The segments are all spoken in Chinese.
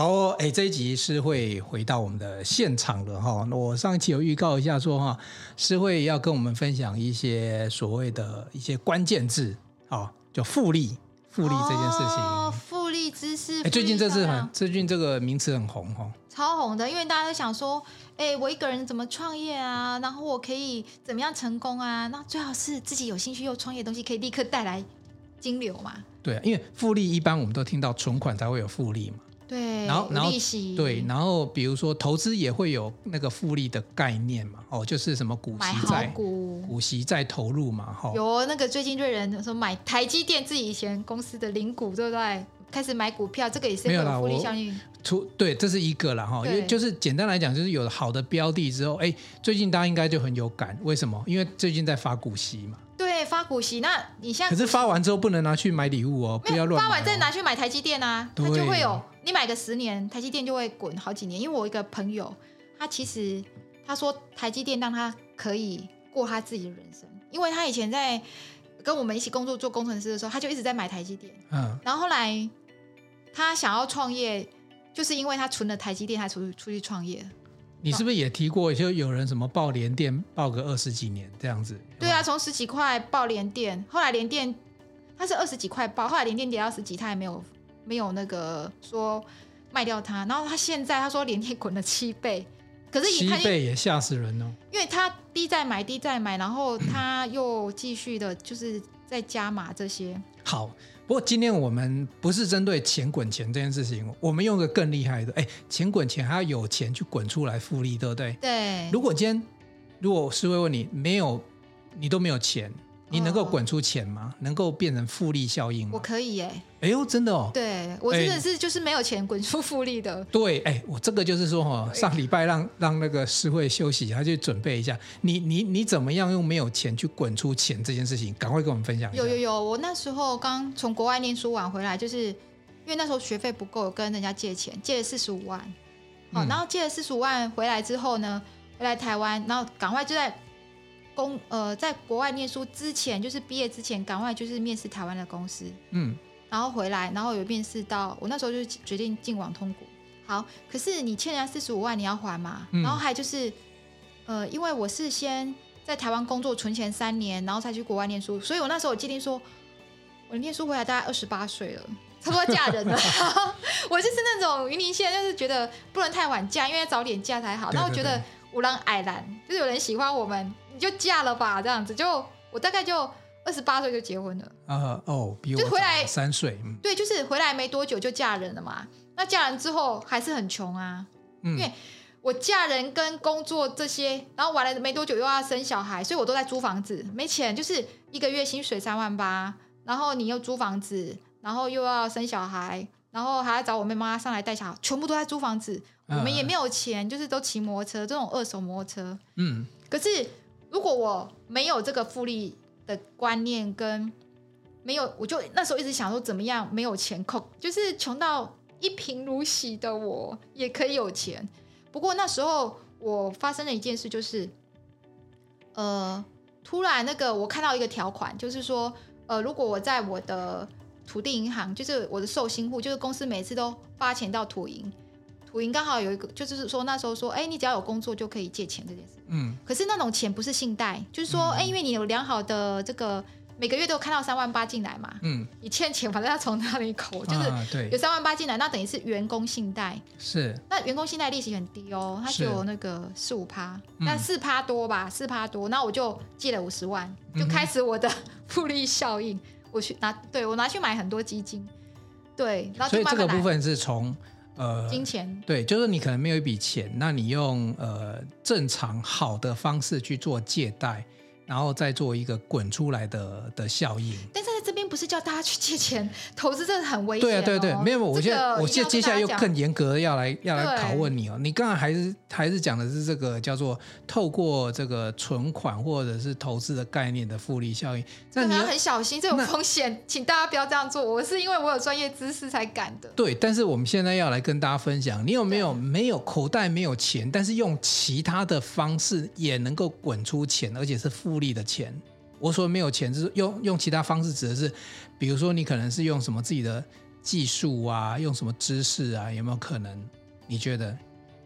好，哎，这一集诗慧回到我们的现场了哈。那我上一期有预告一下说哈，诗慧要跟我们分享一些所谓的一些关键字啊，就复利，复利这件事情。哦，复利知识。哎，最近这次很，最近这个名词很红哈。超红的，因为大家都想说，哎，我一个人怎么创业啊？然后我可以怎么样成功啊？那最好是自己有兴趣又创业的东西，可以立刻带来金流嘛。对，因为复利一般我们都听到存款才会有复利嘛。对，然后然后对，然后比如说投资也会有那个复利的概念嘛，哦，就是什么股息再股，股息再投入嘛，哈、哦。有那个最近瑞人说买台积电自己以前公司的零股，对不对？开始买股票，这个也是有复利效应。出对，这是一个了哈，因为就是简单来讲，就是有了好的标的之后，哎，最近大家应该就很有感，为什么？因为最近在发股息嘛。对，发股息，那你现在可是发完之后不能拿去买礼物哦，不要乱。发完再拿去买台积电啊，它就会有。你买个十年，台积电就会滚好几年。因为我一个朋友，他其实他说台积电让他可以过他自己的人生，因为他以前在跟我们一起工作做工程师的时候，他就一直在买台积电。嗯，然后后来他想要创业，就是因为他存了台积电，他出出去创业。你是不是也提过，就有人什么报联电报个二十几年这样子？对啊，从十几块报联电，后来联电他是二十几块报，后来联电跌到十几，他也没有。没有那个说卖掉它，然后他现在他说连跌滚了七倍，可是以七倍也吓死人哦，因为他低再买低再买，然后他又继续的就是在加码这些。好，不过今天我们不是针对钱滚钱这件事情，我们用个更厉害的，哎，钱滚钱还要有钱去滚出来复利，对不对？对。如果今天如果是会问你没有，你都没有钱。你能够滚出钱吗？能够变成复利效应吗？我可以耶！哎呦，真的哦！对，我真的是就是没有钱滚出复利的。对，哎，我这个就是说哈，上礼拜让让那个师会休息，他去准备一下。你你你怎么样用没有钱去滚出钱这件事情？赶快跟我们分享一下。有有有，我那时候刚从国外念书完回来，就是因为那时候学费不够，跟人家借钱，借了四十五万。好，然后借了四十五万回来之后呢，回来台湾，然后赶快就在。公呃，在国外念书之前，就是毕业之前，赶快就是面试台湾的公司，嗯，然后回来，然后有面试到，我那时候就决定进网通股。好，可是你欠人家四十五万，你要还嘛？嗯、然后还就是，呃，因为我是先在台湾工作存钱三年，然后才去国外念书，所以我那时候我决定说，我念书回来大概二十八岁了，差不多嫁人了。我就是那种云林县，就是觉得不能太晚嫁，因为早点嫁才好。那我觉得五郎矮男，就是有人喜欢我们。你就嫁了吧，这样子就我大概就二十八岁就结婚了啊哦，比我早三岁，对，就是回来没多久就嫁人了嘛。那嫁人之后还是很穷啊，嗯、因为我嫁人跟工作这些，然后完了没多久又要生小孩，所以我都在租房子，没钱，就是一个月薪水三万八，然后你又租房子，然后又要生小孩，然后还要找我妹妈上来带小孩，全部都在租房子，我们也没有钱，就是都骑摩托车，这种二手摩托车，嗯，可是。如果我没有这个复利的观念，跟没有，我就那时候一直想说，怎么样没有钱扣，就是穷到一贫如洗的我也可以有钱。不过那时候我发生了一件事，就是呃，突然那个我看到一个条款，就是说，呃，如果我在我的土地银行，就是我的受薪户，就是公司每次都发钱到土银。土银刚好有一个，就是说那时候说，哎，你只要有工作就可以借钱这件事。嗯。可是那种钱不是信贷，就是说，哎、嗯，因为你有良好的这个每个月都有看到三万八进来嘛。嗯。你欠钱，反正要从那里扣，就是有三万八进来，那等于是员工信贷。是。那员工信贷利息很低哦，它只有那个四五趴，那四趴多吧，四趴多。那我就借了五十万，就开始我的 复利效应。我去拿，对我拿去买很多基金，对，然后这个部分是从。呃，金钱对，就是你可能没有一笔钱，那你用呃正常好的方式去做借贷，然后再做一个滚出来的的效应。但是在这边不是叫大家去借钱投资，这是很危险。对啊，对对，没有，我现在我现在接下来又更严格的要来要来拷问你哦。你刚才还是还是讲的是这个叫做透过这个存款或者是投资的概念的复利效应。那你要很小心，这有风险，请大家不要这样做。我是因为我有专业知识才敢的。对，但是我们现在要来跟大家分享，你有没有没有口袋没有钱，但是用其他的方式也能够滚出钱，而且是复利的钱？我说没有钱，就是用用其他方式，指的是，比如说你可能是用什么自己的技术啊，用什么知识啊，有没有可能？你觉得？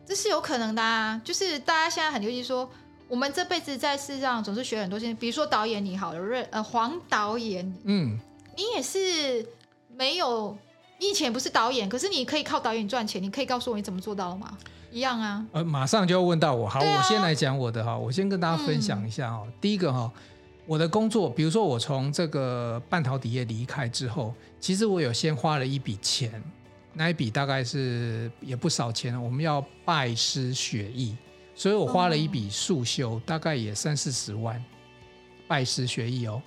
这是有可能的啊，就是大家现在很流行说，我们这辈子在世上总是学很多东西，比如说导演你好了，认呃黄导演，嗯，你也是没有，你以前不是导演，可是你可以靠导演赚钱，你可以告诉我你怎么做到的吗？一样啊。呃，马上就要问到我，好，啊、我先来讲我的哈，我先跟大家分享一下哈，嗯、第一个哈，我的工作，比如说我从这个半导体业离开之后，其实我有先花了一笔钱。那一笔大概是也不少钱，我们要拜师学艺，所以我花了一笔速修，大概也三四十万，拜师学艺哦。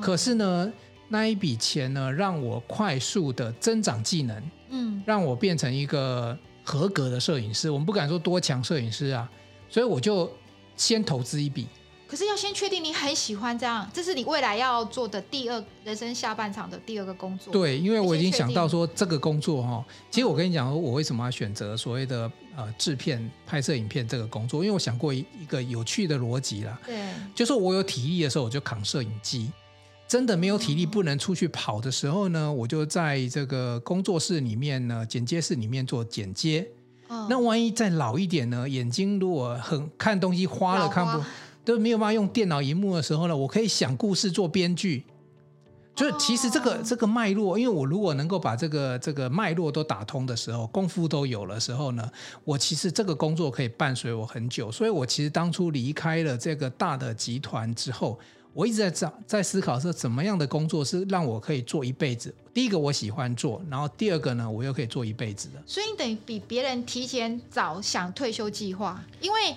可是呢，那一笔钱呢，让我快速的增长技能，嗯，让我变成一个合格的摄影师。我们不敢说多强摄影师啊，所以我就先投资一笔。可是要先确定你很喜欢这样，这是你未来要做的第二人生下半场的第二个工作。对，因为我已经想到说这个工作哈，其实我跟你讲，我为什么要选择所谓的呃制片拍摄影片这个工作？因为我想过一一个有趣的逻辑啦，对，就是我有体力的时候我就扛摄影机，真的没有体力不能出去跑的时候呢，我就在这个工作室里面呢，剪接室里面做剪接。哦，那万一再老一点呢，眼睛如果很看东西花了看不。都没有办法用电脑荧幕的时候呢，我可以想故事做编剧。就是其实这个、oh. 这个脉络，因为我如果能够把这个这个脉络都打通的时候，功夫都有了时候呢，我其实这个工作可以伴随我很久。所以我其实当初离开了这个大的集团之后，我一直在找在思考说，怎么样的工作是让我可以做一辈子。第一个我喜欢做，然后第二个呢，我又可以做一辈子的。所以你等于比别人提前早想退休计划，因为。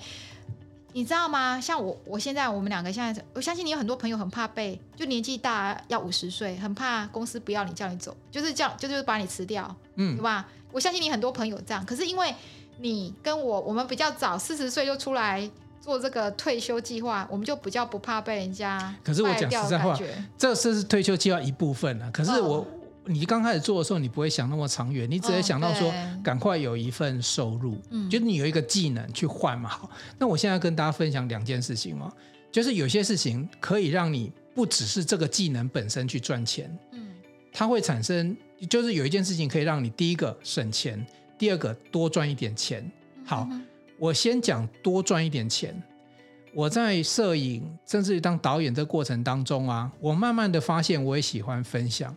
你知道吗？像我，我现在我们两个现在，我相信你有很多朋友很怕被，就年纪大要五十岁，很怕公司不要你，叫你走，就是叫，就是把你辞掉，嗯，对吧？我相信你很多朋友这样，可是因为你跟我，我们比较早四十岁就出来做这个退休计划，我们就比较不怕被人家。可是我讲实在话，这是退休计划一部分啊。可是我。哦你刚开始做的时候，你不会想那么长远，你只会想到说，赶快有一份收入，嗯，就是你有一个技能去换嘛。好，那我现在跟大家分享两件事情哦，就是有些事情可以让你不只是这个技能本身去赚钱，嗯，它会产生，就是有一件事情可以让你第一个省钱，第二个多赚一点钱。好，我先讲多赚一点钱。我在摄影甚至于当导演这过程当中啊，我慢慢的发现，我也喜欢分享。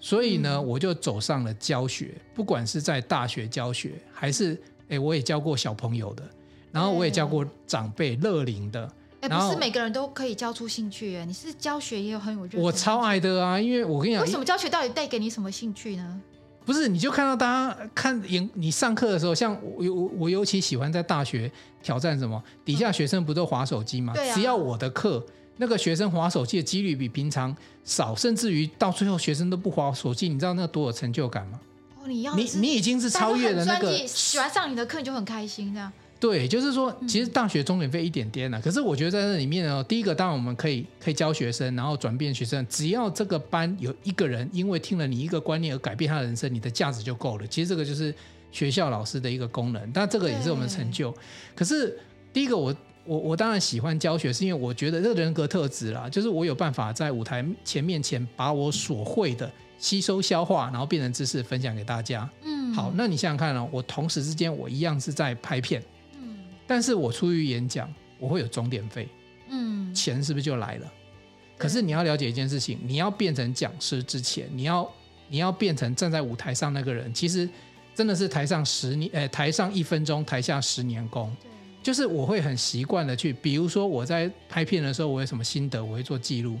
所以呢，我就走上了教学，不管是在大学教学，还是哎，我也教过小朋友的，然后我也教过长辈乐龄的。哎，不是每个人都可以教出兴趣耶，你是教学也有很有热情。我超爱的啊，因为我跟你讲，为什么教学到底带给你什么兴趣呢？不是，你就看到大家看你上课的时候，像我我我尤其喜欢在大学挑战什么，底下学生不都划手机吗？对啊。只要我的课。那个学生滑手机的几率比平常少，甚至于到最后学生都不滑手机，你知道那多有成就感吗？哦，你要你你已经是超越了那个喜欢上你的课，你就很开心这样。对，就是说，其实大学中点费一点点呢、啊，嗯、可是我觉得在这里面呢，第一个当然我们可以可以教学生，然后转变学生，只要这个班有一个人因为听了你一个观念而改变他的人生，你的价值就够了。其实这个就是学校老师的一个功能，但这个也是我们的成就。可是第一个我。我我当然喜欢教学，是因为我觉得这个人格特质啦，就是我有办法在舞台前面前把我所会的吸收消化，然后变成知识分享给大家。嗯，好，那你想想看呢、哦？我同时之间我一样是在拍片，嗯，但是我出于演讲，我会有终点费，嗯，钱是不是就来了？嗯、可是你要了解一件事情，你要变成讲师之前，你要你要变成站在舞台上那个人，其实真的是台上十年，呃，台上一分钟，台下十年功。就是我会很习惯的去，比如说我在拍片的时候，我有什么心得，我会做记录。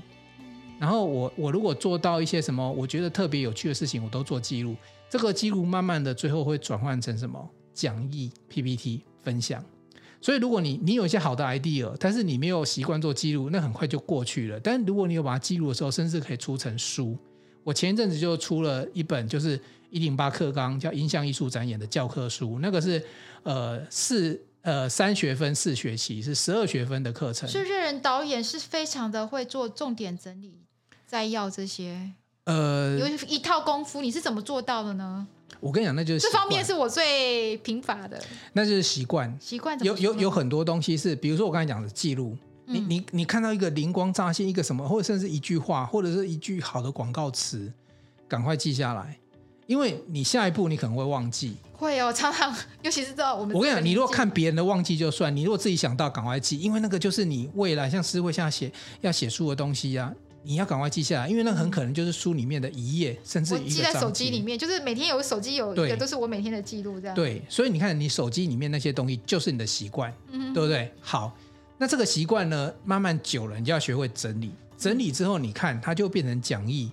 然后我我如果做到一些什么我觉得特别有趣的事情，我都做记录。这个记录慢慢的最后会转换成什么讲义、PPT 分享。所以如果你你有一些好的 idea，但是你没有习惯做记录，那很快就过去了。但如果你有把它记录的时候，甚至可以出成书。我前一阵子就出了一本，就是一零八课纲叫音像艺术展演的教科书，那个是呃是。呃，三学分四学期是十二学分的课程。所以，热人导演是非常的会做重点整理、摘要这些。呃，有一套功夫，你是怎么做到的呢？我跟你讲，那就是这方面是我最贫乏的。那就是习惯，习惯有有有很多东西是，比如说我刚才讲的记录。嗯、你你你看到一个灵光乍现，一个什么，或者甚至一句话，或者是一句好的广告词，赶快记下来。因为你下一步你可能会忘记。会哦，常常尤其是到我们。我跟你讲，你如果看别人的忘记就算，你如果自己想到赶快记，因为那个就是你未来像诗慧现在写要写书的东西呀、啊，你要赶快记下来，因为那很可能就是书里面的一页，甚至一个记在手机里面，就是每天有手机有一个都是我每天的记录这样。对，所以你看你手机里面那些东西就是你的习惯，嗯、对不对？好，那这个习惯呢，慢慢久了，你就要学会整理，整理之后你看它就变成讲义，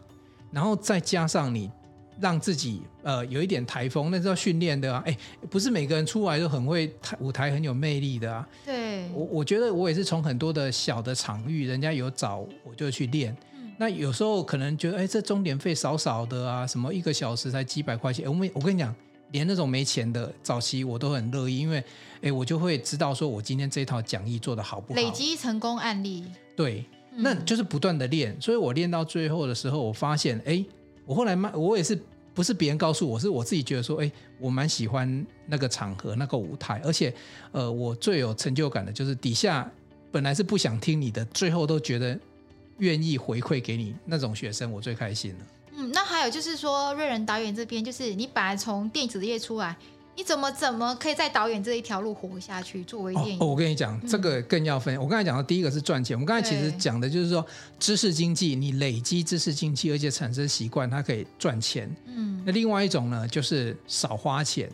然后再加上你。让自己呃有一点台风，那是要训练的啊！哎，不是每个人出来都很会台舞台很有魅力的啊。对，我我觉得我也是从很多的小的场域，人家有找我就去练。嗯、那有时候可能觉得哎，这钟点费少少的啊，什么一个小时才几百块钱。我们我跟你讲，连那种没钱的早期我都很乐意，因为哎，我就会知道说我今天这套讲义做的好不好，累积成功案例。对，那就是不断的练，所以我练到最后的时候，我发现哎。我后来慢，我也是不是别人告诉我，是我自己觉得说，哎，我蛮喜欢那个场合、那个舞台，而且，呃，我最有成就感的就是底下本来是不想听你的，最后都觉得愿意回馈给你那种学生，我最开心了。嗯，那还有就是说，瑞仁导演这边，就是你本来从电子业出来。你怎么怎么可以在导演这一条路活下去？作为电影，哦，我跟你讲，这个更要分。嗯、我刚才讲的第一个是赚钱，我们刚才其实讲的就是说知识经济，你累积知识经济，而且产生习惯，它可以赚钱。嗯，那另外一种呢，就是少花钱，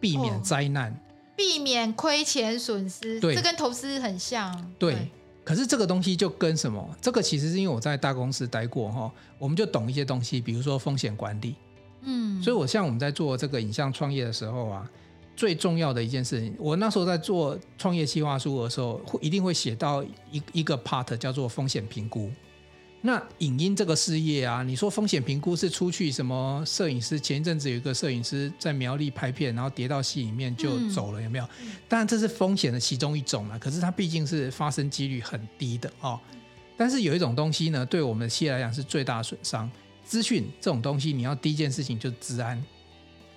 避免灾难，哦、避免亏钱损失。对，这跟投资很像。对，对，可是这个东西就跟什么？这个其实是因为我在大公司待过哈，我们就懂一些东西，比如说风险管理。嗯，所以，我像我们在做这个影像创业的时候啊，最重要的一件事情，我那时候在做创业计划书的时候，会一定会写到一一个 part 叫做风险评估。那影音这个事业啊，你说风险评估是出去什么摄影师？前一阵子有一个摄影师在苗栗拍片，然后跌到溪里面就走了，有没有？当然这是风险的其中一种啊，可是它毕竟是发生几率很低的哦。但是有一种东西呢，对我们的企业来讲是最大的损伤。资讯这种东西，你要第一件事情就是治安。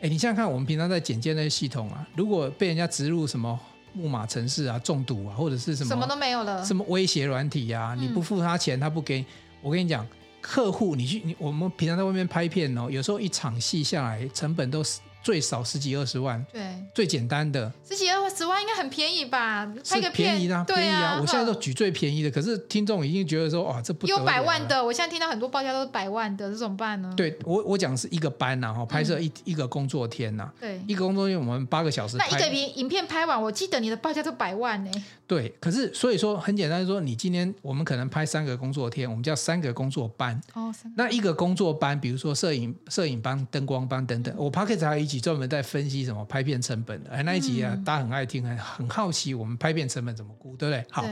哎，你想想看，我们平常在简介那些系统啊，如果被人家植入什么木马城市啊、中毒啊，或者是什么什么都没有了，什么威胁软体啊，你不付他钱，他不给。我跟你讲，客户，你去你我们平常在外面拍片哦，有时候一场戏下来，成本都是。最少十几二十万，对，最简单的十几二十万应该很便宜吧？拍个片便宜啊，便宜啊！啊我现在都举最便宜的，可是听众已经觉得说，哇，这不有百万的，我现在听到很多报价都是百万的，这怎么办呢？对我，我讲是一个班呐，哈，拍摄一、嗯、一个工作天呐，对，一个工作天我们八个小时，那一个影影片拍完，我记得你的报价都百万呢。对，可是所以说很简单，说你今天我们可能拍三个工作天，我们叫三个工作班。哦，那一个工作班，比如说摄影摄影班、灯光班等等，我 Podcast 还有一集专门在分析什么拍片成本的，哎，那一集啊，嗯、大家很爱听，很很好奇我们拍片成本怎么估，对不对？好，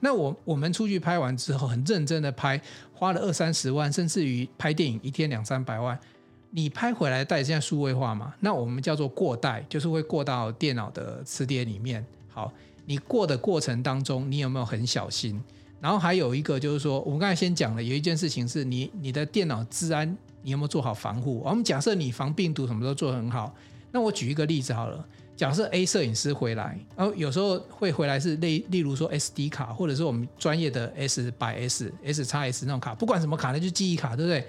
那我我们出去拍完之后，很认真的拍，花了二三十万，甚至于拍电影一天两三百万，你拍回来带现在数位化嘛？那我们叫做过带，就是会过到电脑的磁碟里面。好。你过的过程当中，你有没有很小心？然后还有一个就是说，我们刚才先讲了，有一件事情是你你的电脑治安，你有没有做好防护？我们假设你防病毒什么都做得很好，那我举一个例子好了，假设 A 摄影师回来，然后有时候会回来是例例如说 SD 卡，或者是我们专业的 S 百 S S 叉 S 那种卡，不管什么卡，那就记忆卡，对不对？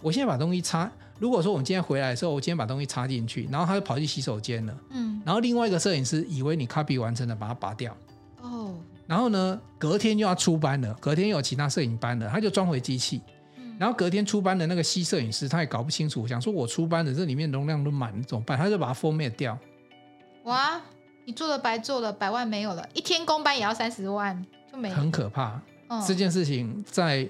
我现在把东西插。如果说我们今天回来的时候，我今天把东西插进去，然后他就跑去洗手间了，嗯，然后另外一个摄影师以为你 copy 完成了，把它拔掉，哦，然后呢，隔天又要出班了，隔天又有其他摄影班了，他就装回机器，嗯，然后隔天出班的那个西摄影师他也搞不清楚，想说我出班的这里面容量都满怎么办？他就把它 format 掉，哇，你做了白做了，百万没有了，一天工班也要三十万就没了，很可怕，哦，这件事情在。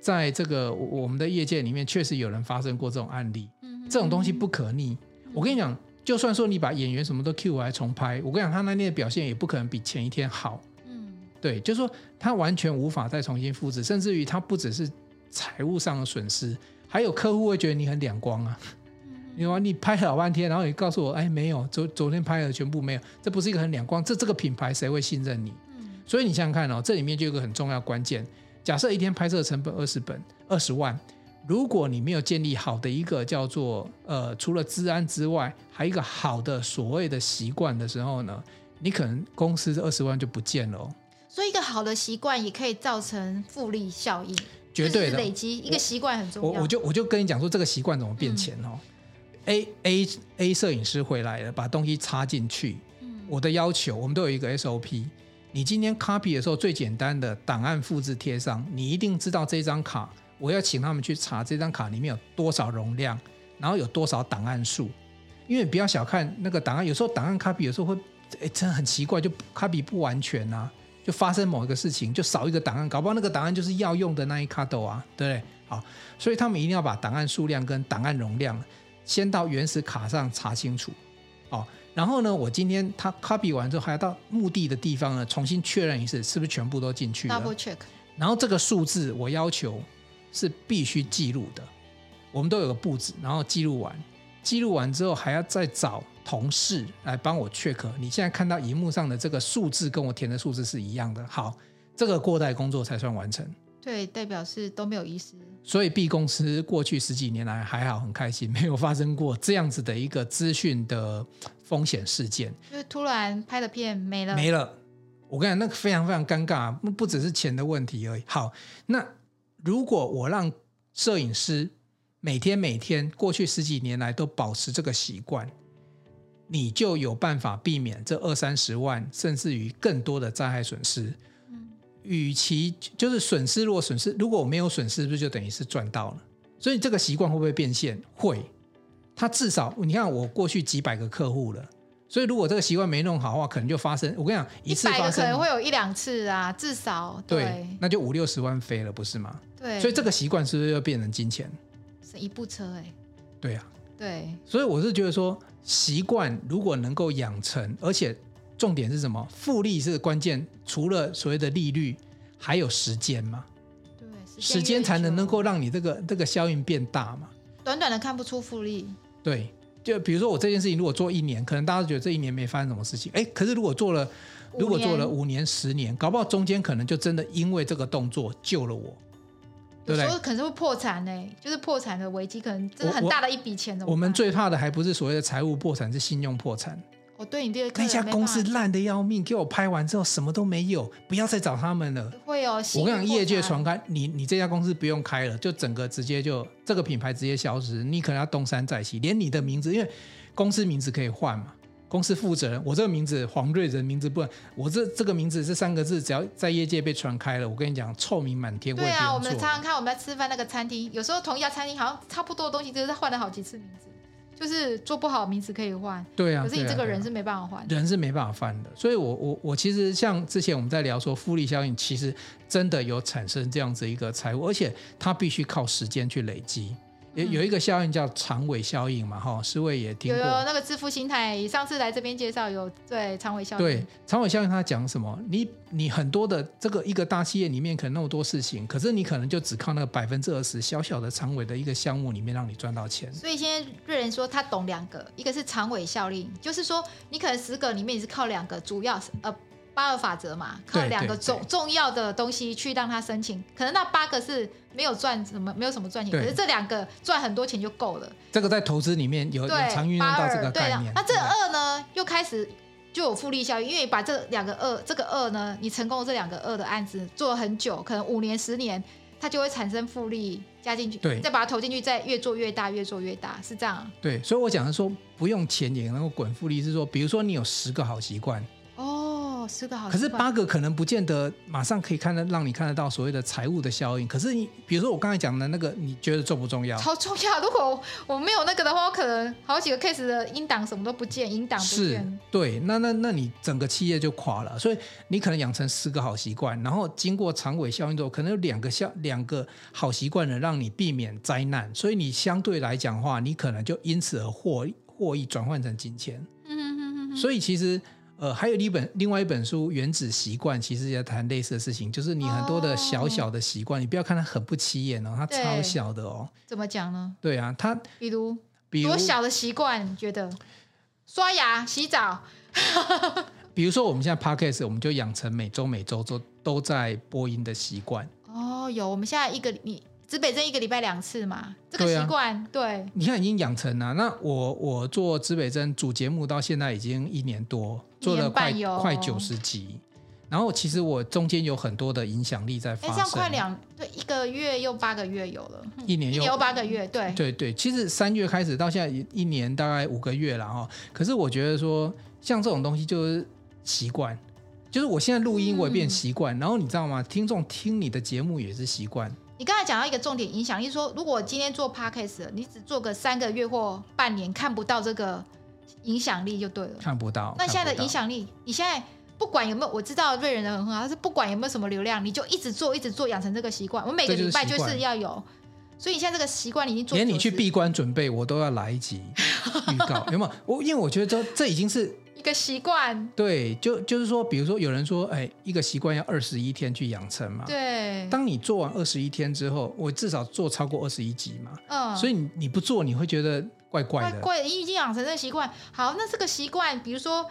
在这个我们的业界里面，确实有人发生过这种案例。这种东西不可逆。我跟你讲，就算说你把演员什么都 Q 来重拍，我跟你讲，他那天的表现也不可能比前一天好。嗯，对，就是说他完全无法再重新复制，甚至于他不只是财务上的损失，还有客户会觉得你很两光啊。你说你拍了老半天，然后你告诉我，哎，没有，昨昨天拍的全部没有，这不是一个很两光。这这个品牌谁会信任你？所以你想想看哦，这里面就有一个很重要关键。假设一天拍摄成本二十本二十万，如果你没有建立好的一个叫做呃，除了治安之外，还有一个好的所谓的习惯的时候呢，你可能公司这二十万就不见了哦。所以一个好的习惯也可以造成复利效应，绝对的累积一个习惯很重要。我我就我就跟你讲说这个习惯怎么变钱哦。A A A 摄影师回来了，把东西插进去。嗯，我的要求，我们都有一个 SOP。你今天 copy 的时候，最简单的档案复制贴上，你一定知道这张卡，我要请他们去查这张卡里面有多少容量，然后有多少档案数。因为不要小看那个档案，有时候档案 copy 有时候会，哎，真的很奇怪，就 copy 不完全啊，就发生某一个事情，就少一个档案，搞不好那个档案就是要用的那一卡斗啊，对不对？好，所以他们一定要把档案数量跟档案容量先到原始卡上查清楚，哦，然后呢，我今天他 copy 完之后，还要到目的的地方呢，重新确认一次是不是全部都进去了。Double check。然后这个数字我要求是必须记录的，我们都有个步子，然后记录完，记录完之后还要再找同事来帮我 check。你现在看到荧幕上的这个数字跟我填的数字是一样的，好，这个过带工作才算完成。对，代表是都没有遗失。所以 B 公司过去十几年来还好，很开心，没有发生过这样子的一个资讯的风险事件。就是突然拍的片没了，没了。我跟你讲，那个非常非常尴尬，不不只是钱的问题而已。好，那如果我让摄影师每天每天过去十几年来都保持这个习惯，你就有办法避免这二三十万，甚至于更多的灾害损失。与其就是损失，如果损失，如果我没有损失，是不是就等于是赚到了？所以这个习惯会不会变现？会。它至少你看，我过去几百个客户了，所以如果这个习惯没弄好的话，可能就发生。我跟你讲，一次发生可能会有一两次啊，至少对，对，那就五六十万飞了，不是吗？对。所以这个习惯是不是要变成金钱？是一部车哎、欸。对啊。对。所以我是觉得说，习惯如果能够养成，而且。重点是什么？复利是关键，除了所谓的利率，还有时间嘛？对，时间才能能够让你这个这个效应变大嘛。短短的看不出复利。对，就比如说我这件事情，如果做一年，可能大家都觉得这一年没发生什么事情。哎，可是如果做了，如果做了五年、十年，搞不好中间可能就真的因为这个动作救了我，对不对？可能会破产呢、欸，就是破产的危机，可能真的很大的一笔钱的。我们最怕的还不是所谓的财务破产，是信用破产。我对你这个那家公司烂的要命，给我拍完之后什么都没有，不要再找他们了。会哦，我跟你讲，业界传开，你你这家公司不用开了，就整个直接就这个品牌直接消失，你可能要东山再起，连你的名字，因为公司名字可以换嘛，公司负责人，我这个名字黄瑞仁名字不能，我这这个名字这三个字，只要在业界被传开了，我跟你讲，臭名满天。对啊，我们常常看我们在吃饭那个餐厅，有时候同一家餐厅好像差不多的东西，就是换了好几次名字。就是做不好名字可以换，对啊，可是你这个人是没办法换，啊啊，人是没办法换的。所以我我我其实像之前我们在聊说复利效应，其实真的有产生这样子一个财务，而且它必须靠时间去累积。有有一个效应叫长尾效应嘛，哈，诗慧也听过。有有那个致富心态，上次来这边介绍有对长尾效应。对长尾效应，它讲什么？你你很多的这个一个大企业里面可能那么多事情，可是你可能就只靠那个百分之二十小小的长尾的一个项目里面让你赚到钱。所以现在瑞仁说他懂两个，一个是长尾效应，就是说你可能十个里面你是靠两个主要呃。八二法则嘛，靠两个重重要的东西去让他申请，可能那八个是没有赚什么，没有什么赚钱，可是这两个赚很多钱就够了。这个在投资里面有有常运用到这个概念。那这个二呢，又开始就有复利效应，因为把这两个二，这个二呢，你成功的这两个二的案子做了很久，可能五年、十年，它就会产生复利加进去，对，再把它投进去，再越做越大，越做越大，是这样。对，所以我讲的说不用钱也能够滚复利，是说，比如说你有十个好习惯。是个好，可是八个可能不见得马上可以看得让你看得到所谓的财务的效应。可是你比如说我刚才讲的那个，你觉得重不重要？超重要！如果我没有那个的话，我可能好几个 case 的音档什么都不见，音档不见。是，对，那那那你整个企业就垮了。所以你可能养成十个好习惯，然后经过长尾效应之后，可能有两个效两个好习惯能让你避免灾难。所以你相对来讲的话，你可能就因此而获获益转换成金钱。嗯哼哼哼。所以其实。呃，还有一本另外一本书《原子习惯》，其实也谈类似的事情，就是你很多的小小的习惯，哦、你不要看它很不起眼哦，它超小的哦。怎么讲呢？对啊，它比如比如多小的习惯，你觉得刷牙、洗澡。比如说，我们现在 Podcast，我们就养成每周每周都都在播音的习惯。哦，有，我们现在一个你。指北针一个礼拜两次嘛，这个习惯对，啊、对。你看已经养成了。那我我做指北针主节目到现在已经一年多，做了快快九十集。然后其实我中间有很多的影响力在发生。哎，这样快两对一个月又八个月有了，一年又，八个月，对对对。其实三月开始到现在一年大概五个月了哈。可是我觉得说像这种东西就是习惯，就是我现在录音我也变习惯，嗯、然后你知道吗？听众听你的节目也是习惯。你刚才讲到一个重点影响力，说如果今天做 podcast，你只做个三个月或半年，看不到这个影响力就对了。看不到。那现在的影响力，你现在不管有没有，我知道瑞人的很好，但是不管有没有什么流量，你就一直做，一直做，养成这个习惯。我每个礼拜就是要有，所以你现在这个习惯已经做。连你去闭关准备，我都要来一集预告，有没有？我因为我觉得这这已经是。一个习惯，对，就就是说，比如说有人说，哎，一个习惯要二十一天去养成嘛。对。当你做完二十一天之后，我至少做超过二十一集嘛。嗯。所以你你不做，你会觉得怪怪的。怪你已经养成这个习惯。好，那这个习惯，比如说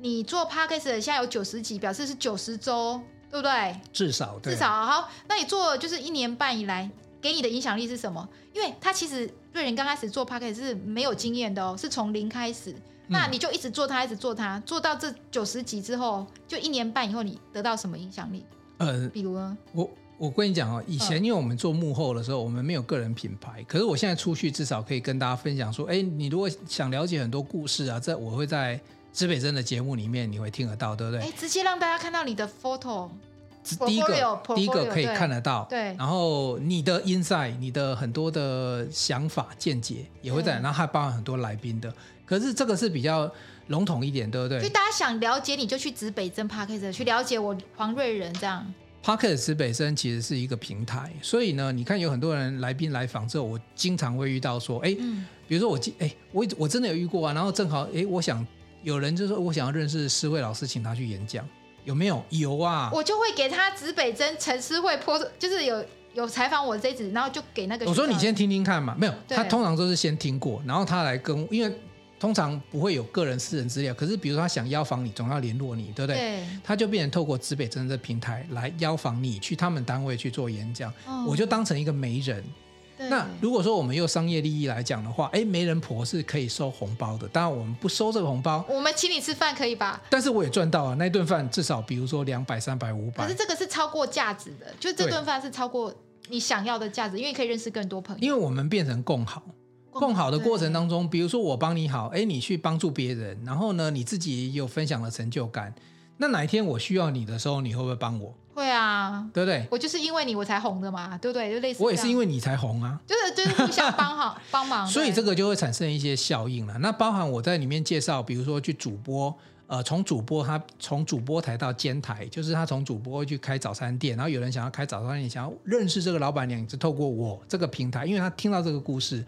你做 Podcast 现在有九十集，表示是九十周，对不对？至少。对。至少好，那你做就是一年半以来给你的影响力是什么？因为他其实瑞仁刚开始做 Podcast 是没有经验的哦，是从零开始。那你就一直做它，一直做它，做到这九十集之后，就一年半以后，你得到什么影响力？呃，比如呢？我我跟你讲哦，以前因为我们做幕后的时候，我们没有个人品牌，可是我现在出去至少可以跟大家分享说，哎，你如果想了解很多故事啊，在我会在指北针的节目里面你会听得到，对不对？哎，直接让大家看到你的 photo。第一个，第一个可以看得到，对。然后你的 inside，你的很多的想法见解也会在，然后还包含很多来宾的。可是这个是比较笼统一点，对不对？所以大家想了解你就去指北针 Podcast 去了解我黄瑞仁这样。Podcast 指北针其实是一个平台，所以呢，你看有很多人来宾来访之后，我经常会遇到说，哎，嗯、比如说我，哎，我我真的有遇过啊。然后正好，哎，我想有人就说我想要认识诗慧老师，请他去演讲。有没有？有啊，我就会给他指北针陈诗慧泼，就是有有采访我这一次，然后就给那个。我说你先听听看嘛，没有，他通常都是先听过，然后他来跟，因为通常不会有个人私人资料，可是比如说他想邀访你，总要联络你，对不对？对。他就变成透过指北真的平台来邀访你，去他们单位去做演讲，哦、我就当成一个媒人。那如果说我们用商业利益来讲的话，哎，媒人婆是可以收红包的。当然我们不收这个红包，我们请你吃饭可以吧？但是我也赚到啊，那顿饭至少比如说两百、三百、五百。可是这个是超过价值的，就这顿饭是超过你想要的价值，因为可以认识更多朋友。因为我们变成共好，共好的过程当中，比如说我帮你好，哎，你去帮助别人，然后呢，你自己有分享了成就感。那哪一天我需要你的时候，你会不会帮我？会啊，对不对？我就是因为你我才红的嘛，对不对？就类似我也是因为你才红啊，就是就是互相帮好 帮忙，所以这个就会产生一些效应了。那包含我在里面介绍，比如说去主播，呃，从主播他从主播台到监台，就是他从主播去开早餐店，然后有人想要开早餐店，想要认识这个老板娘，是透过我这个平台，因为他听到这个故事。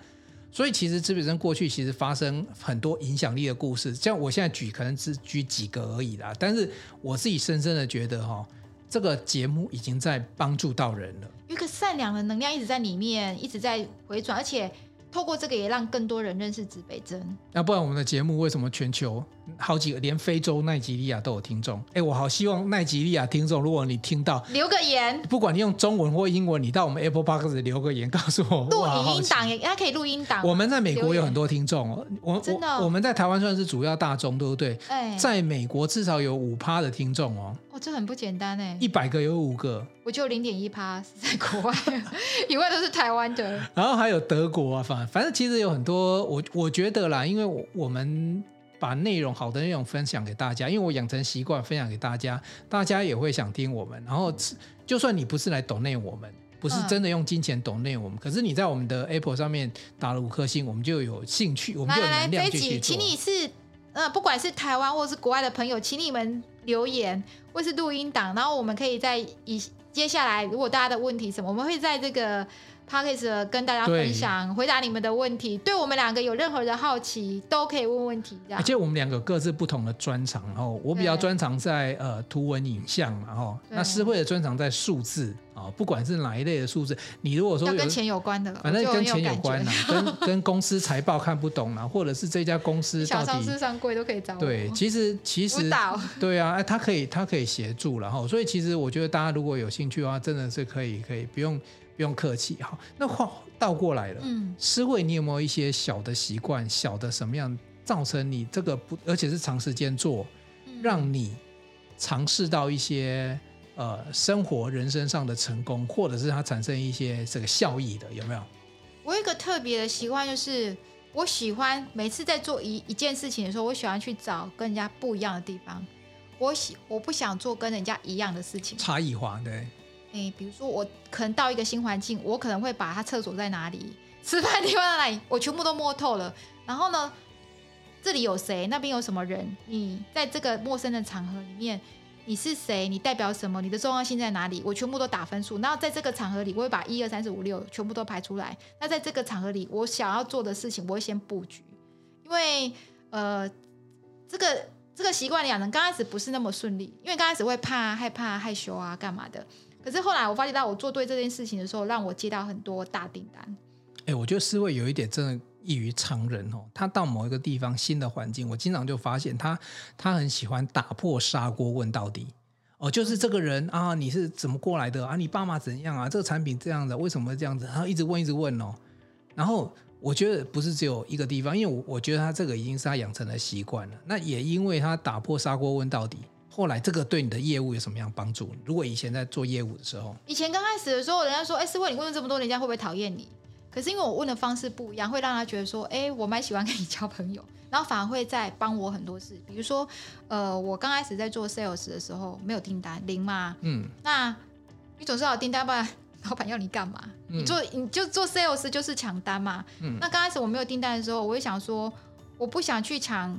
所以其实资本生过去其实发生很多影响力的故事，像我现在举可能只举几个而已啦。但是我自己深深的觉得哈，这个节目已经在帮助到人了，有一个善良的能量一直在里面，一直在回转，而且。透过这个也让更多人认识指北针。那不然我们的节目为什么全球好几个，连非洲奈及利亚都有听众？哎，我好希望奈及利亚听众，如果你听到，留个言，不管你用中文或英文，你到我们 Apple Podcast 留个言，告诉我。录音档也，它可以录音档。我们在美国有很多听众哦，我真的，我们在台湾算是主要大众，对不对？哎，在美国至少有五趴的听众哦。哦，这很不简单哎，一百个有五个。我就零点一趴是在国外，以外都是台湾的。然后还有德国啊，反反正其实有很多，我我觉得啦，因为我我们把内容好的内容分享给大家，因为我养成习惯分享给大家，大家也会想听我们。然后就算你不是来 donate 我们，不是真的用金钱 donate 我们，嗯、可是你在我们的 Apple 上面打了五颗星，我们就有兴趣，我们就有能量继续做。请你是呃，不管是台湾或是国外的朋友，请你们留言或是录音档，然后我们可以在以。接下来，如果大家的问题什么，我们会在这个 podcast 跟大家分享，回答你们的问题。对我们两个有任何的好奇，都可以问问题。这样而且我们两个各自不同的专长，然后我比较专长在呃图文影像，然后那诗慧的专长在数字。不管是哪一类的数字，你如果说跟钱有关的，反正跟钱有关啊，跟 跟公司财报看不懂啊，或者是这家公司到底上市上柜都可以找我。对，其实其实导对啊，他可以他可以协助，然后所以其实我觉得大家如果有兴趣的话，真的是可以可以不用不用客气哈。那话倒过来了，嗯，思慧，你有没有一些小的习惯，小的什么样造成你这个不，而且是长时间做，让你尝试到一些呃生活人生上的成功，或者是它产生一些这个效益的，有没有？我有一个特别的习惯，就是我喜欢每次在做一一件事情的时候，我喜欢去找跟人家不一样的地方。我喜我不想做跟人家一样的事情，差异化对。诶，比如说我可能到一个新环境，我可能会把他厕所在哪里，吃饭地方在哪里，我全部都摸透了。然后呢，这里有谁？那边有什么人？你在这个陌生的场合里面，你是谁？你代表什么？你的重要性在哪里？我全部都打分数。然后在这个场合里，我会把一二三四五六全部都排出来。那在这个场合里，我想要做的事情，我会先布局，因为呃，这个。这个习惯养成刚开始不是那么顺利，因为刚开始会怕、害怕、害羞啊，干嘛的。可是后来我发觉到我做对这件事情的时候，让我接到很多大订单。哎，我觉得思维有一点真的异于常人哦。他到某一个地方新的环境，我经常就发现他他很喜欢打破砂锅问到底。哦，就是这个人啊，你是怎么过来的啊？你爸妈怎样啊？这个产品这样的，为什么会这样子？然后一直问，一直问哦，然后。我觉得不是只有一个地方，因为我我觉得他这个已经是他养成的习惯了。那也因为他打破砂锅问到底，后来这个对你的业务有什么样帮助？如果以前在做业务的时候，以前刚开始的时候，人家说：“哎，诗慧，你问了这么多，人家会不会讨厌你？”可是因为我问的方式不一样，会让他觉得说：“哎，我蛮喜欢跟你交朋友。”然后反而会在帮我很多事。比如说，呃，我刚开始在做 sales 的时候，没有订单，零嘛。嗯。那你总是要有订单吧？老板要你干嘛？你做你就做 sales 就是抢单嘛。嗯、那刚开始我没有订单的时候，我会想说，我不想去抢，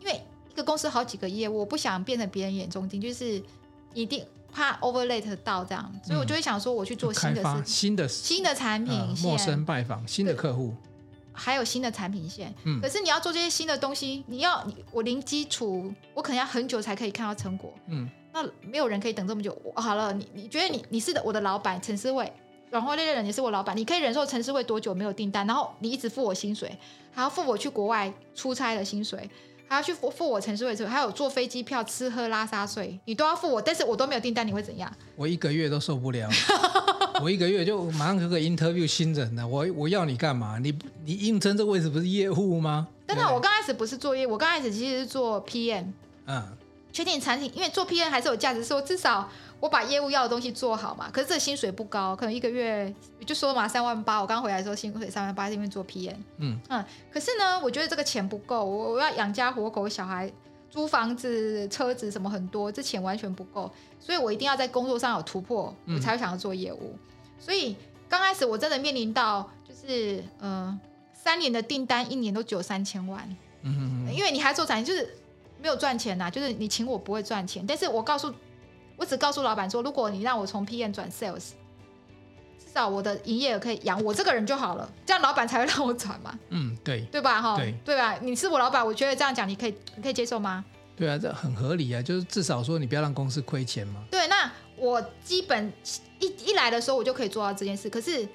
因为一个公司好几个业务，我不想变成别人眼中钉，就是一定怕 overlate 到这样，所以我就会想说，我去做新的事，新的新的产品线，陌生拜访新的客户，还有新的产品线。嗯、可是你要做这些新的东西，你要你我零基础，我可能要很久才可以看到成果。嗯。那没有人可以等这么久。好了，你你觉得你你是的我的老板陈思慧，然后那个人也是我老板，你可以忍受陈思慧多久没有订单？然后你一直付我薪水，还要付我去国外出差的薪水，还要去付付我城市位置，还有坐飞机票、吃喝拉撒睡，你都要付我，但是我都没有订单，你会怎样？我一个月都受不了，我一个月就马上就可以 interview 新人了。我我要你干嘛？你你应征这个位置不是业务吗？真的我刚开始不是做业务，我刚开始其实是做 PM。嗯。确定产品，因为做 PM 还是有价值，说至少我把业务要的东西做好嘛。可是这个薪水不高，可能一个月就说嘛三万八。我刚回来的时候薪水三万八，是因为做 PM。嗯嗯。可是呢，我觉得这个钱不够，我我要养家活口，小孩租房子、车子什么很多，这钱完全不够，所以我一定要在工作上有突破，我才会想要做业务。嗯、所以刚开始我真的面临到就是嗯、呃，三年的订单，一年都只有三千万。嗯。因为你还做产业，就是。没有赚钱呐、啊，就是你请我不会赚钱，但是我告诉，我只告诉老板说，如果你让我从 PM 转 Sales，至少我的营业额可以养我这个人就好了，这样老板才会让我转嘛。嗯，对，对吧？哈，对，对吧？你是我老板，我觉得这样讲你可以，你可以接受吗？对啊，这很合理啊，就是至少说你不要让公司亏钱嘛。对，那我基本一一来的时候我就可以做到这件事，可是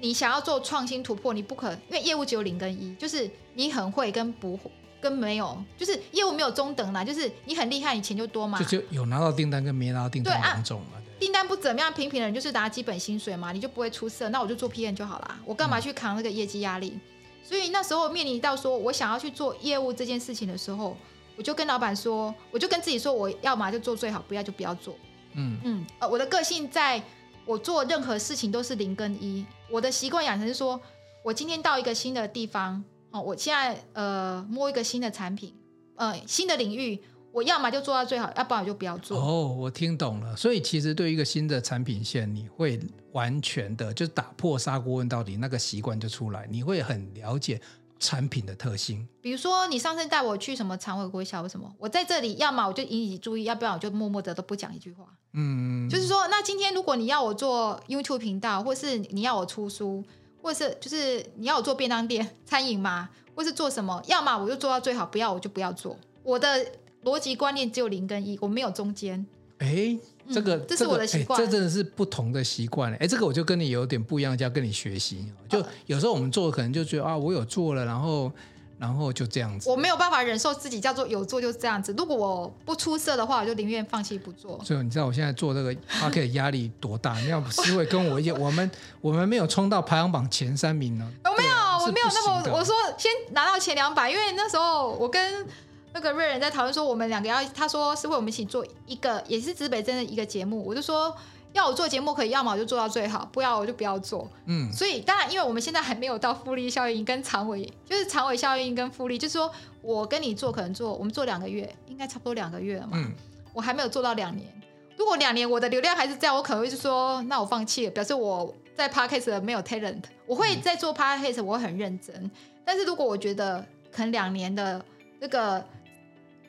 你想要做创新突破，你不可，因为业务只有零跟一，就是你很会跟不会。跟没有，就是业务没有中等啦，就是你很厉害，你钱就多嘛。就就有拿到订单跟没拿到订单两种嘛。订单不怎么样，平平的人就是拿基本薪水嘛，你就不会出色。那我就做 PM 就好啦，我干嘛去扛那个业绩压力？嗯、所以那时候面临到说我想要去做业务这件事情的时候，我就跟老板说，我就跟自己说，我要嘛就做最好，不要就不要做。嗯嗯，呃，我的个性在我做任何事情都是零跟一，我的习惯养成是说，我今天到一个新的地方。哦，我现在呃摸一个新的产品，呃新的领域，我要么就做到最好，要不然我就不要做。哦，我听懂了。所以其实对于一个新的产品线，你会完全的就打破砂锅问到底那个习惯就出来，你会很了解产品的特性。比如说你上次带我去什么常委会小什么，我在这里要么我就引起注意，要不然我就默默的都不讲一句话。嗯，就是说，那今天如果你要我做 YouTube 频道，或是你要我出书。或是就是你要我做便当店餐饮吗？或是做什么？要么我就做到最好，不要我就不要做。我的逻辑观念只有零跟一，我没有中间。哎，这个、嗯、这是我的习惯，这真的是不同的习惯。哎，这个我就跟你有点不一样，就要跟你学习。就有时候我们做可能就觉得啊，我有做了，然后。然后就这样子，我没有办法忍受自己叫做有做就是这样子。如果我不出色的话，我就宁愿放弃不做。所以你知道我现在做这个 Podcast 压力多大？你要诗慧跟我一样，我们我们没有冲到排行榜前三名呢。我没有，我没有那么我说先拿到前两百，因为那时候我跟那个瑞仁在讨论说，我们两个要，他说是为我们一起做一个，也是指北针的一个节目。我就说，要我做节目可以，要么我就做到最好，不要我就不要做。嗯，所以当然，因为我们现在还没有到复利效应跟长尾，就是长尾效应跟复利，就是说我跟你做，可能做我们做两个月，应该差不多两个月了嘛。嗯，我还没有做到两年。如果两年我的流量还是这样，我可能会就说，那我放弃了，表示我在 Podcast 没有 talent。我会在做 Podcast，我会很认真。但是如果我觉得可能两年的那个。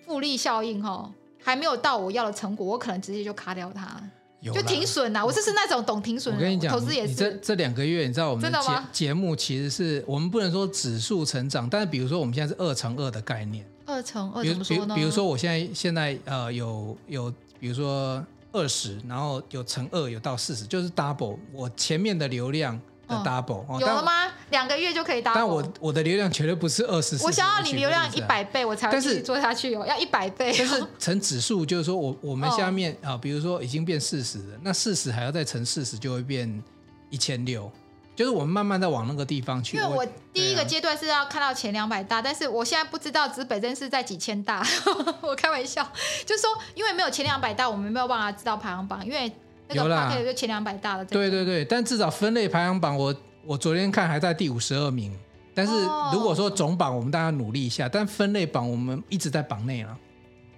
复利效应哈，还没有到我要的成果，我可能直接就卡掉它，就停损呐。我就是那种懂停损的。我跟你讲，投资也是。这这两个月，你知道我们的节节目其实是我们不能说指数成长，但是比如说我们现在是二乘二的概念。二乘二怎么说呢？比如说我现在现在呃有有，比如说二十，然后有乘二有到四十，就是 double 我前面的流量。Double 有了吗？两个月就可以 double。但我我的流量绝对不是二十。我想要你流量一百倍，我才会继续做下去哦。要一百倍。就是乘指数，就是说我我们下面啊，比如说已经变四十了，那四十还要再乘四十，就会变一千六。就是我们慢慢在往那个地方去。因为我第一个阶段是要看到前两百大，但是我现在不知道指北针是在几千大。我开玩笑，就是说因为没有前两百大，我们没有办法知道排行榜，因为。有啦，就前两百大的。对对对，但至少分类排行榜我，我我昨天看还在第五十二名。但是如果说总榜，我们大家努力一下，但分类榜我们一直在榜内了。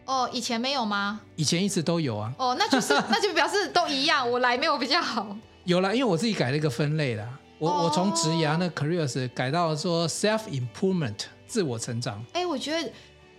哦，以前没有吗？以前一直都有啊。哦，那就是 那就表示都一样，我来没有比较好。有啦，因为我自己改了一个分类啦。我、哦、我从职涯那 careers 改到说 self improvement 自我成长。哎，我觉得。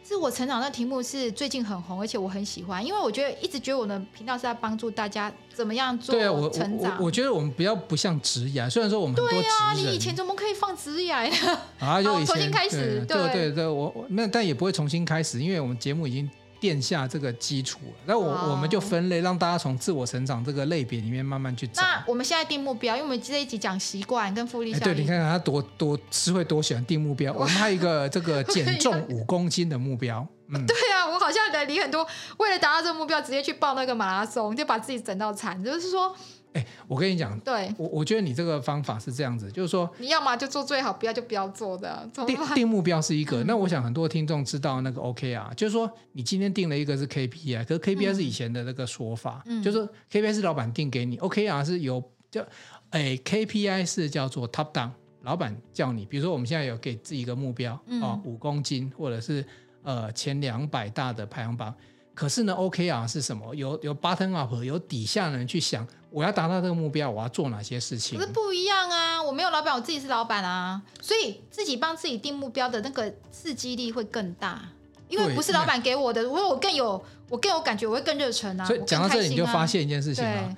自我成长的题目是最近很红，而且我很喜欢，因为我觉得一直觉得我的频道是在帮助大家怎么样做成长。对啊，我觉得我们不要不像职涯，虽然说我们。对啊，你以前怎么可以放职涯呢？啊，就重新开始。对对对，对，我我那但也不会重新开始，因为我们节目已经。垫下这个基础，那我、oh. 我们就分类，让大家从自我成长这个类别里面慢慢去找。那我们现在定目标，因为我们这一集讲习惯跟复利效应。对，你看看他多多是会多喜欢定目标。我们还有一个这个减重五公斤的目标。嗯，对啊，我好像人离很多，为了达到这个目标，直接去报那个马拉松，就把自己整到惨，就是说。哎，我跟你讲，对我我觉得你这个方法是这样子，就是说你要么就做最好，不要就不要做的。定 定目标是一个，那我想很多听众知道那个 OK 啊就是说你今天定了一个是 KPI，可是 KPI 是以前的那个说法，嗯、就是说 KPI 是老板定给你，OK 啊是由叫哎 KPI 是叫做 top down，老板叫你，比如说我们现在有给自己一个目标，嗯、哦，五公斤或者是呃前两百大的排行榜。可是呢，OKR 是什么？有有 bottom up，有底下的人去想，我要达到这个目标，我要做哪些事情？可是不一样啊！我没有老板，我自己是老板啊，所以自己帮自己定目标的那个刺激力会更大，因为不是老板给我的，我我更有我更有感觉，我会更热忱啊。所以讲到这里，你就发现一件事情啊，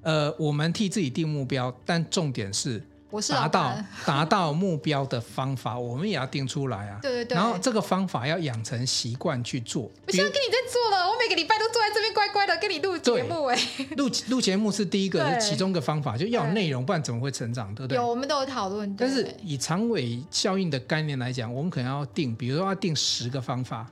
呃，我们替自己定目标，但重点是。达到 达到目标的方法，我们也要定出来啊。对对对。然后这个方法要养成习惯去做。我现在跟你在做了，我每个礼拜都坐在这边乖乖的跟你录节目哎。录录节目是第一个，是其中一个方法，就要有内容，不然怎么会成长，对不对？有，我们都有讨论。但是以长尾效应的概念来讲，我们可能要定，比如说要定十个方法，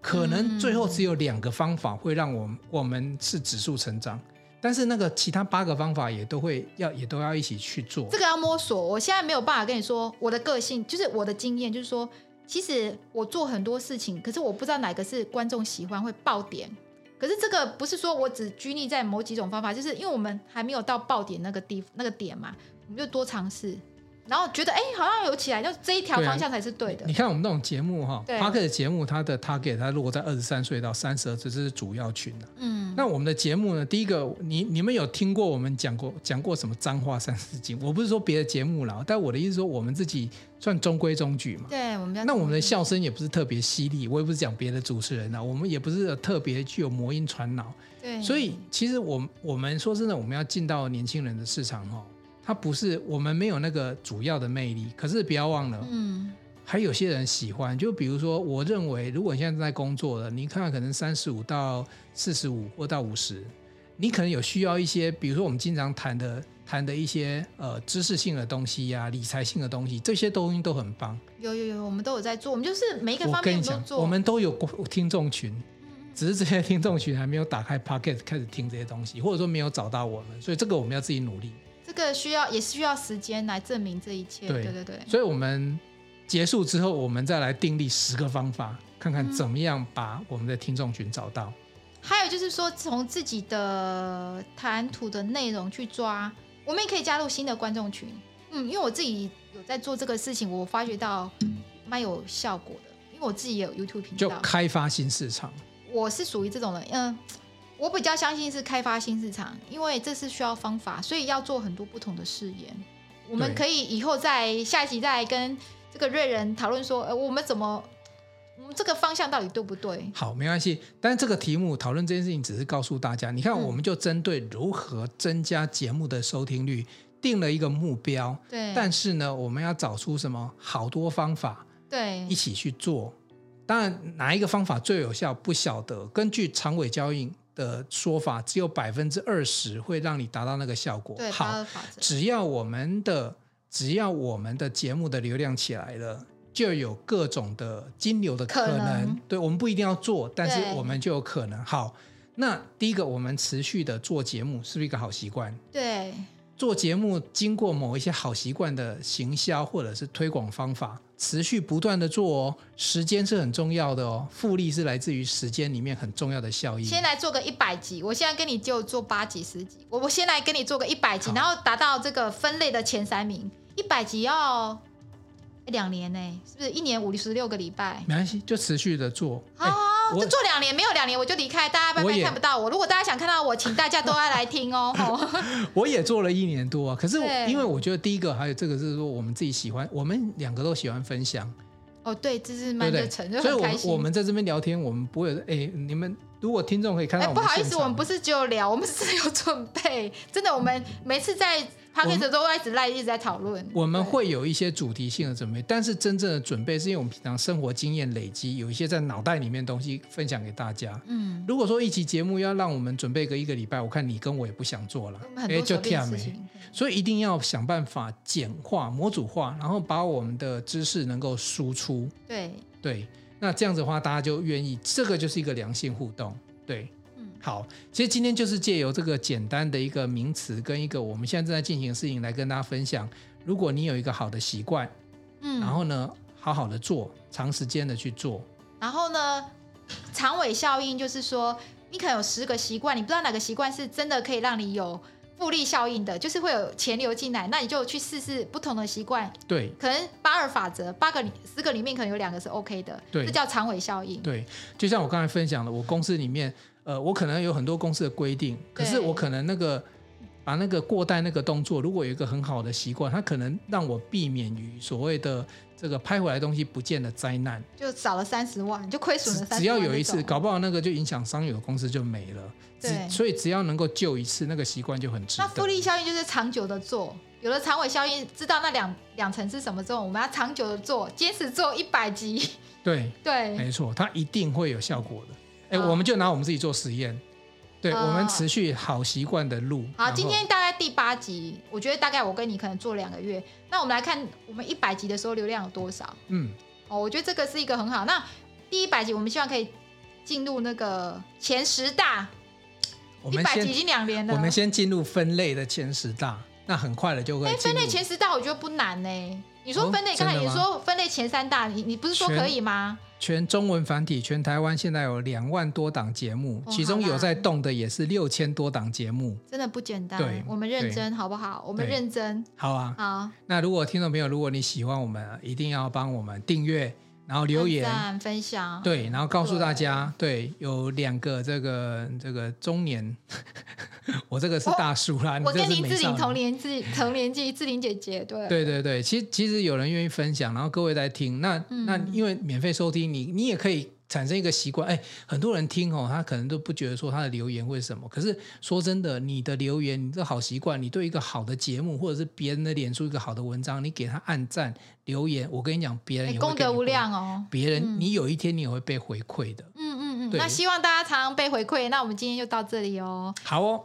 可能最后只有两个方法会让我们我们是指数成长。但是那个其他八个方法也都会要，也都要一起去做。这个要摸索，我现在没有办法跟你说我的个性，就是我的经验，就是说，其实我做很多事情，可是我不知道哪个是观众喜欢会爆点。可是这个不是说我只拘泥在某几种方法，就是因为我们还没有到爆点那个地那个点嘛，我们就多尝试。然后觉得哎，好像有起来，就这一条方向才是对的。啊、你看我们那种节目哈，Podcast 的节目，它的 target 它落在二十三岁到三十二，这是主要群的。嗯，那我们的节目呢？第一个，你你们有听过我们讲过讲过什么脏话三字经？我不是说别的节目了，但我的意思是说，我们自己算中规中矩嘛。对，我们那我们的笑声也不是特别犀利，我也不是讲别的主持人啊，我们也不是特别具有魔音传脑。对，所以其实我我们说真的，我们要进到年轻人的市场哈。他不是我们没有那个主要的魅力，可是不要忘了，嗯，还有些人喜欢。就比如说，我认为，如果你现在在工作了，你看看可能三十五到四十五或到五十，你可能有需要一些，比如说我们经常谈的谈的一些呃知识性的东西呀、啊、理财性的东西，这些东西都很棒。有有有，我们都有在做，我们就是每一个方面都做。我们都有听众群，只是这些听众群还没有打开 Pocket 开始听这些东西，或者说没有找到我们，所以这个我们要自己努力。这个需要也是需要时间来证明这一切。对对对，所以我们结束之后，我们再来订立十个方法，看看怎么样把我们的听众群找到。还有就是说，从自己的谈吐的内容去抓，我们也可以加入新的观众群。嗯，因为我自己有在做这个事情，我发觉到蛮有效果的。因为我自己也有 YouTube 频道，就开发新市场。我是属于这种人，嗯，我比较相信是开发新市场，因为这是需要方法，所以要做很多不同的试验。我们可以以后在下一集再跟这个瑞仁讨论说，呃，我们怎么，我们这个方向到底对不对？好，没关系。但是这个题目讨论这件事情，只是告诉大家，你看，我们就针对如何增加节目的收听率，定了一个目标。对。但是呢，我们要找出什么好多方法，对，一起去做。当然，哪一个方法最有效不晓得。根据长尾效应的说法，只有百分之二十会让你达到那个效果。对，好，只要我们的只要我们的节目的流量起来了，就有各种的金流的可能。可能对，我们不一定要做，但是我们就有可能。好，那第一个，我们持续的做节目是不是一个好习惯？对。做节目经过某一些好习惯的行销或者是推广方法，持续不断的做哦，时间是很重要的哦，复利是来自于时间里面很重要的效益。先来做个一百集，我现在跟你就做八集十集，我我先来跟你做个一百集，然后达到这个分类的前三名，一百集要。两年呢？是不是一年五十六个礼拜？没关系，就持续的做。好，好，好，就做两年，没有两年我就离开，大家拜拜看不到我。如果大家想看到我，请大家都要来听哦。我也做了一年多啊，可是因为我觉得第一个还有这个是说我们自己喜欢，我们两个都喜欢分享。哦，对，这是蛮热诚，所以我们我们在这边聊天，我们不会哎，你们如果听众可以看到不好意思，我们不是只有聊，我们是有准备。真的，我们每次在。他开始都一直赖，一直在讨论。我们会有一些主题性的准备，但是真正的准备是因为我们平常生活经验累积，有一些在脑袋里面东西分享给大家。嗯，如果说一期节目要让我们准备个一个礼拜，我看你跟我也不想做了，哎，就这样没。所以一定要想办法简化、模组化，然后把我们的知识能够输出。对对，那这样子的话，大家就愿意，这个就是一个良性互动。对。好，其实今天就是借由这个简单的一个名词跟一个我们现在正在进行的事情来跟大家分享。如果你有一个好的习惯，嗯，然后呢，好好的做，长时间的去做，然后呢，长尾效应就是说，你可能有十个习惯，你不知道哪个习惯是真的可以让你有复利效应的，就是会有钱流进来，那你就去试试不同的习惯。对，可能八二法则，八个十个里面可能有两个是 OK 的，对，这叫长尾效应。对，就像我刚才分享的，我公司里面。呃，我可能有很多公司的规定，可是我可能那个把那个过带那个动作，如果有一个很好的习惯，它可能让我避免于所谓的这个拍回来的东西不见的灾难，就少了三十万，就亏损了三十万。只要有一次，搞不好那个就影响商友公司就没了。对，所以只要能够救一次，那个习惯就很值得。那复利效应就是长久的做，有了长尾效应，知道那两两层是什么之后，我们要长久的做，坚持做一百集。对对，没错，它一定会有效果的。哎，我们就拿我们自己做实验，对、呃、我们持续好习惯的路。好，今天大概第八集，我觉得大概我跟你可能做两个月。那我们来看，我们一百集的时候流量有多少？嗯，哦，我觉得这个是一个很好。那第一百集，我们希望可以进入那个前十大。一百集已经两年了，我们先进入分类的前十大，那很快的就会。哎，分类前十大我觉得不难呢。你说分类，刚才你说分类前三大，你你不是说可以吗？全中文繁体，全台湾现在有两万多档节目，其中有在动的也是六千多档节目，真的不简单。对，我们认真好不好？我们认真。好啊。好。那如果听众朋友，如果你喜欢我们，一定要帮我们订阅。然后留言。分享，对，然后告诉大家，对，对，有两个这个这个中年，我这个是大叔啦，我，我跟林志玲同年纪，同年纪，志玲姐姐，对，对对对，其实其实有人愿意分享，然后各位在听，那、嗯、那因为免费收听，你你也可以。产生一个习惯，哎，很多人听哦，他可能都不觉得说他的留言会什么。可是说真的，你的留言，你这好习惯，你对一个好的节目，或者是别人的脸书一个好的文章，你给他按赞留言，我跟你讲，别人功德无量哦。别人，嗯、你有一天你也会被回馈的。嗯嗯嗯。那希望大家常常被回馈。那我们今天就到这里哦。好哦，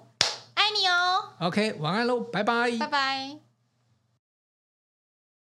爱你哦。OK，晚安喽，拜拜。拜拜。